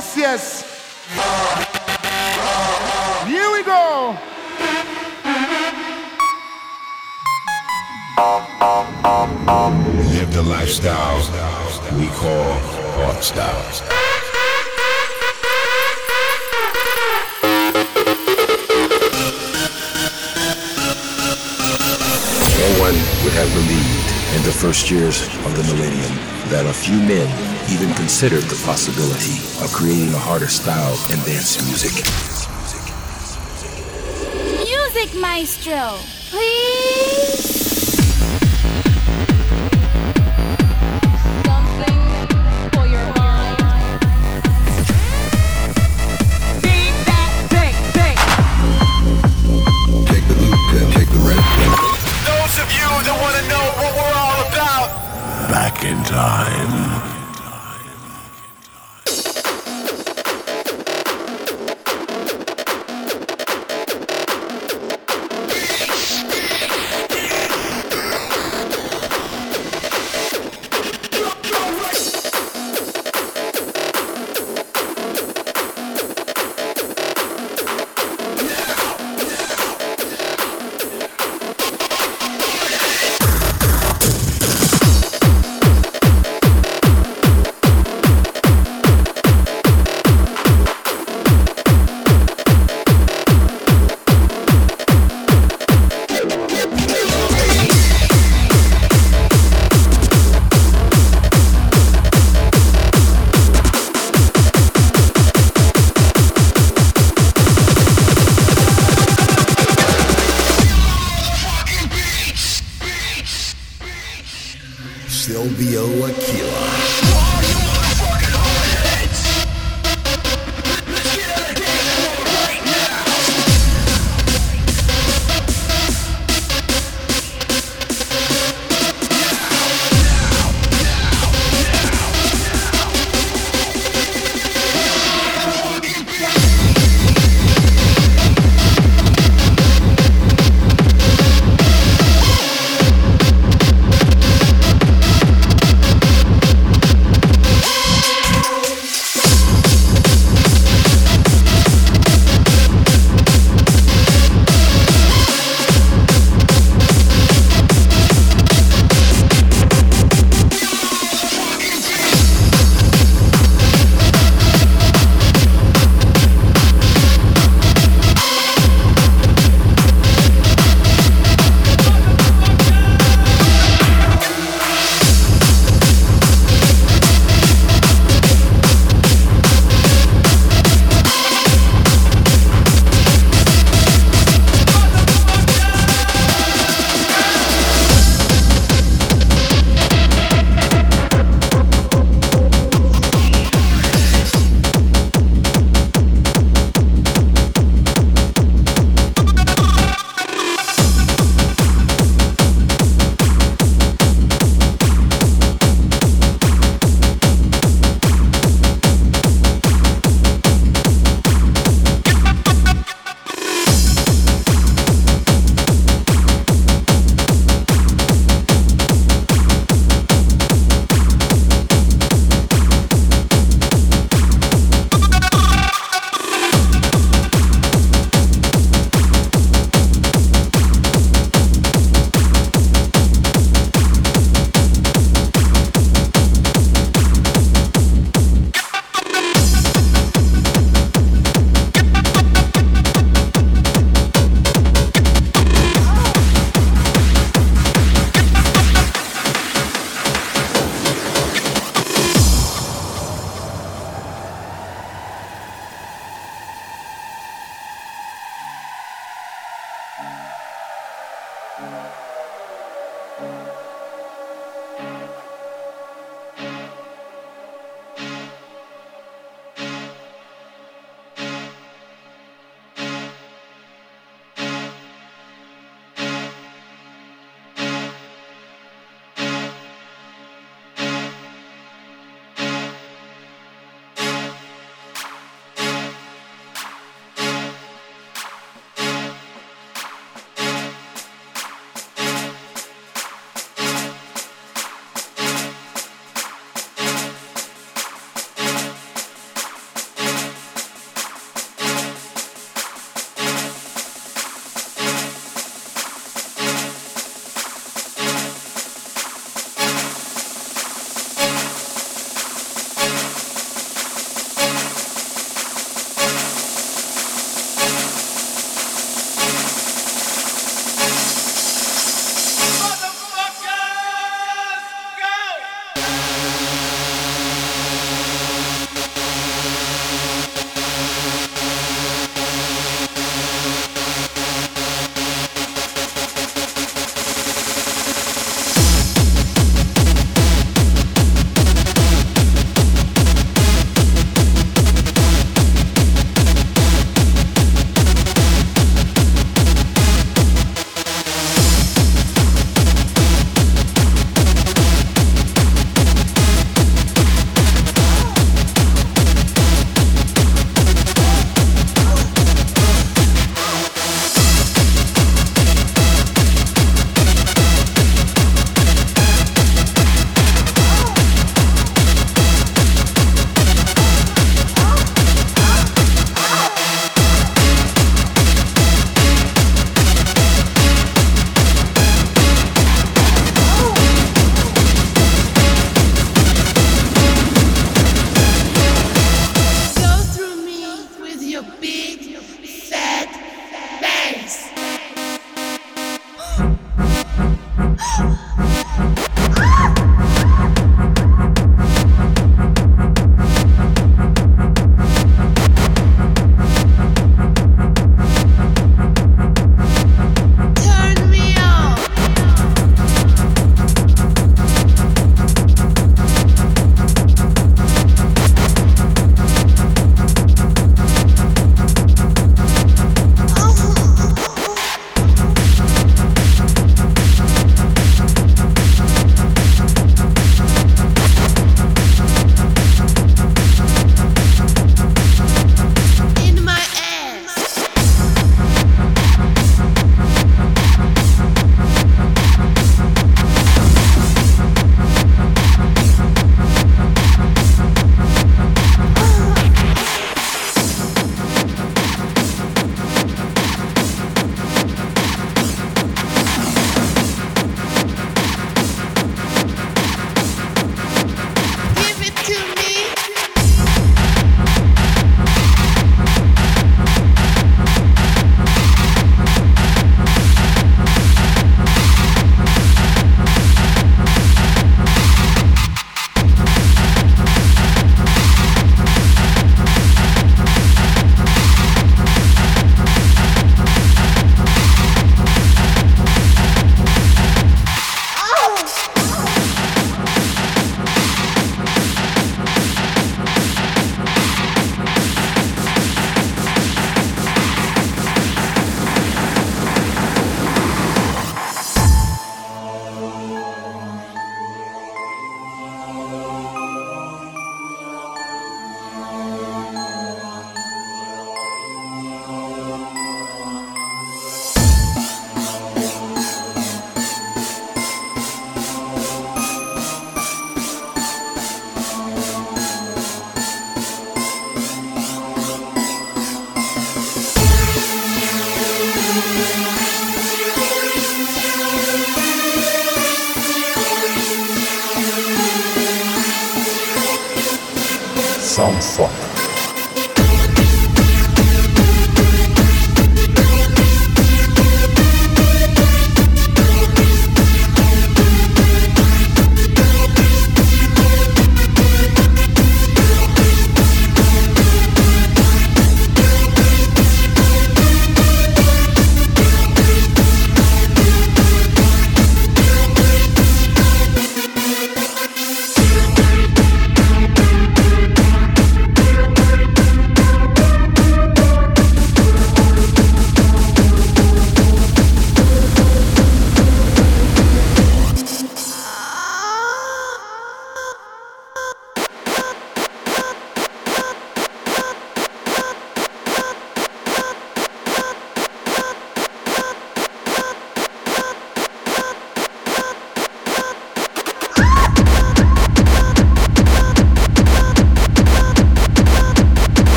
Yes, yes. Here we go. Live the lifestyle we call hardstyle. No one would have believed in the first years of the millennium that a few men even considered the possibility of creating a harder style in dance music. Music Maestro, please. Something for your mind. Take the blue and take the red. Those of you that want to know what we're all about. Back in time. Silvio Aquila.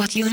What you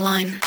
need.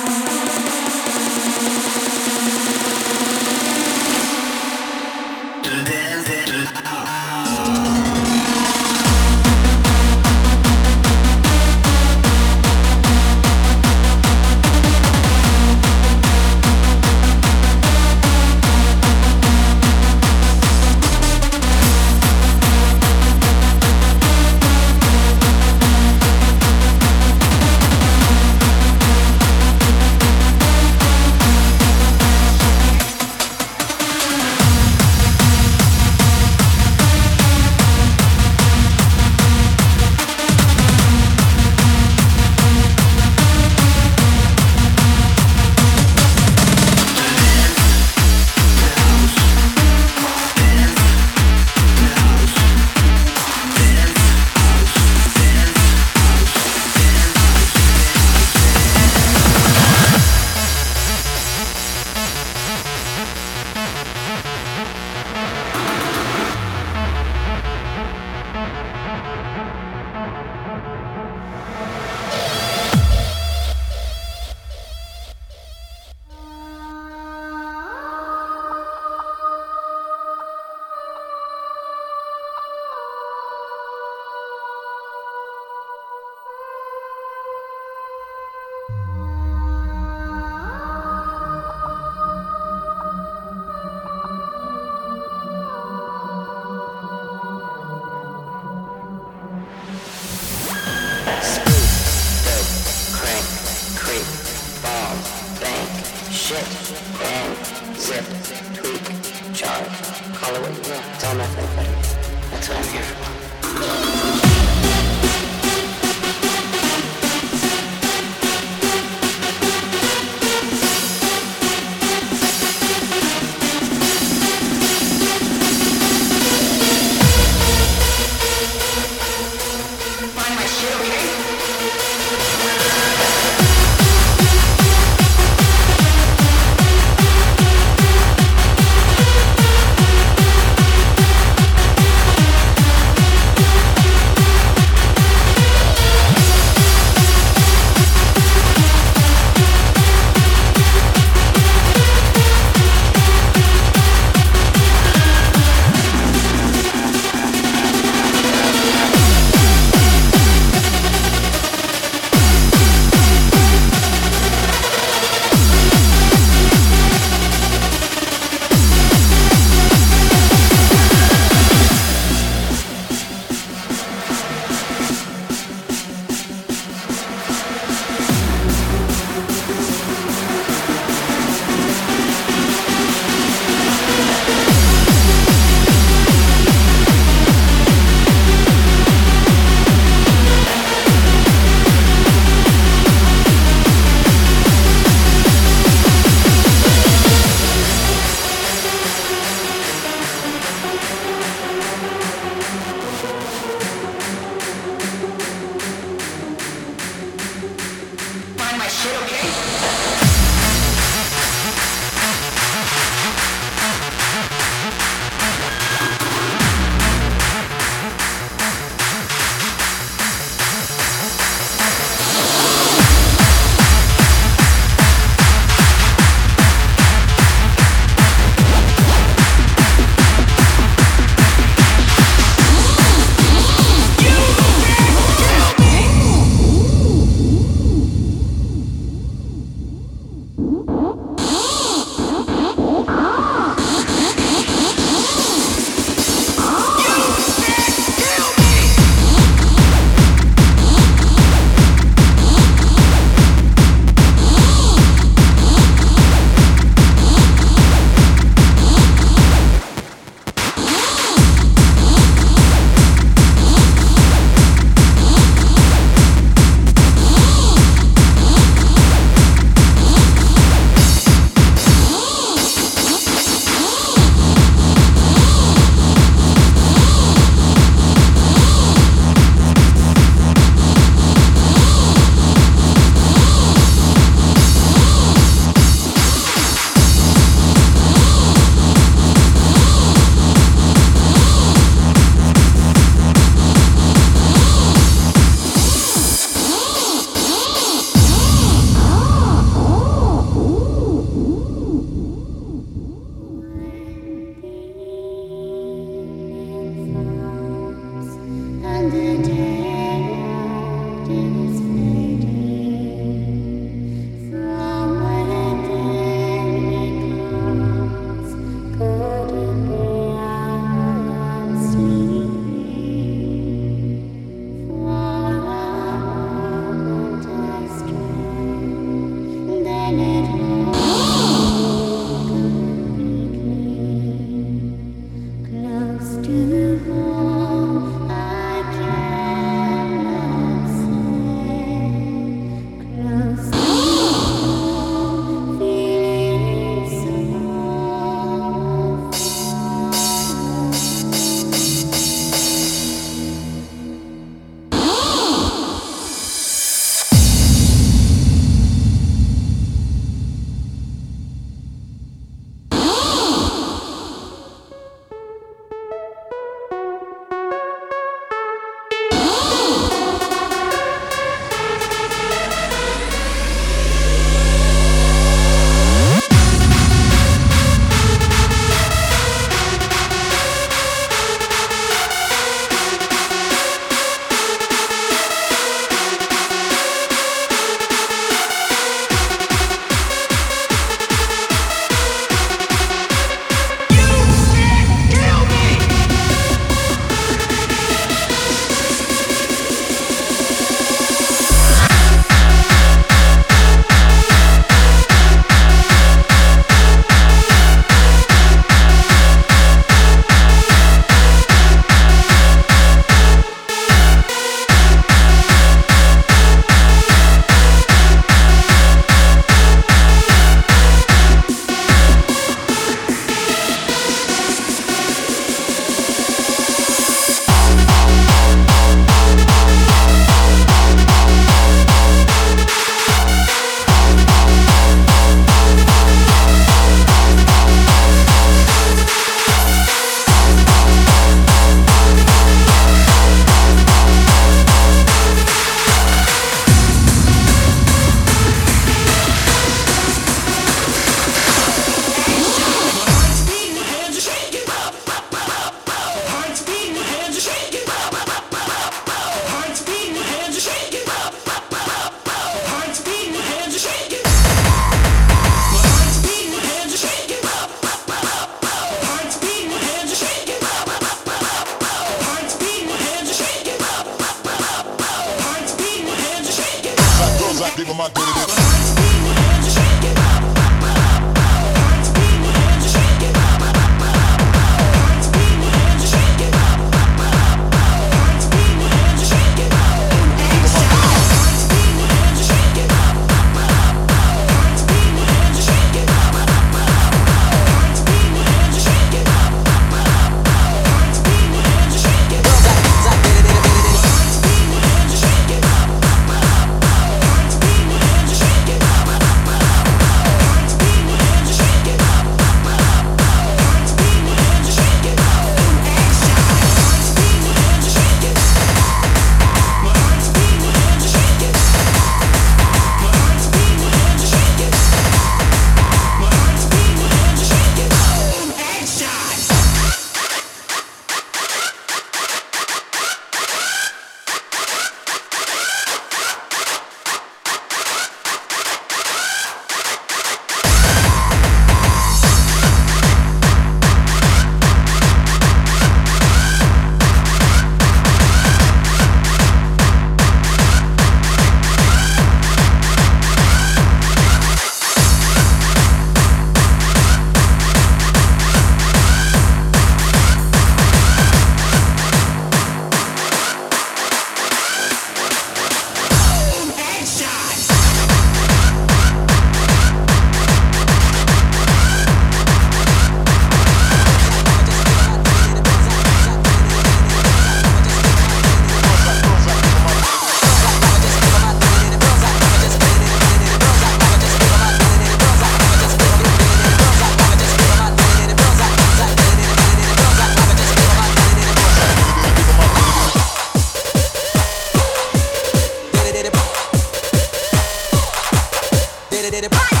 it, it, it,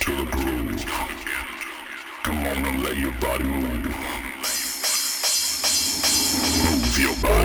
into the groove. Come on and let your body move. Move your body.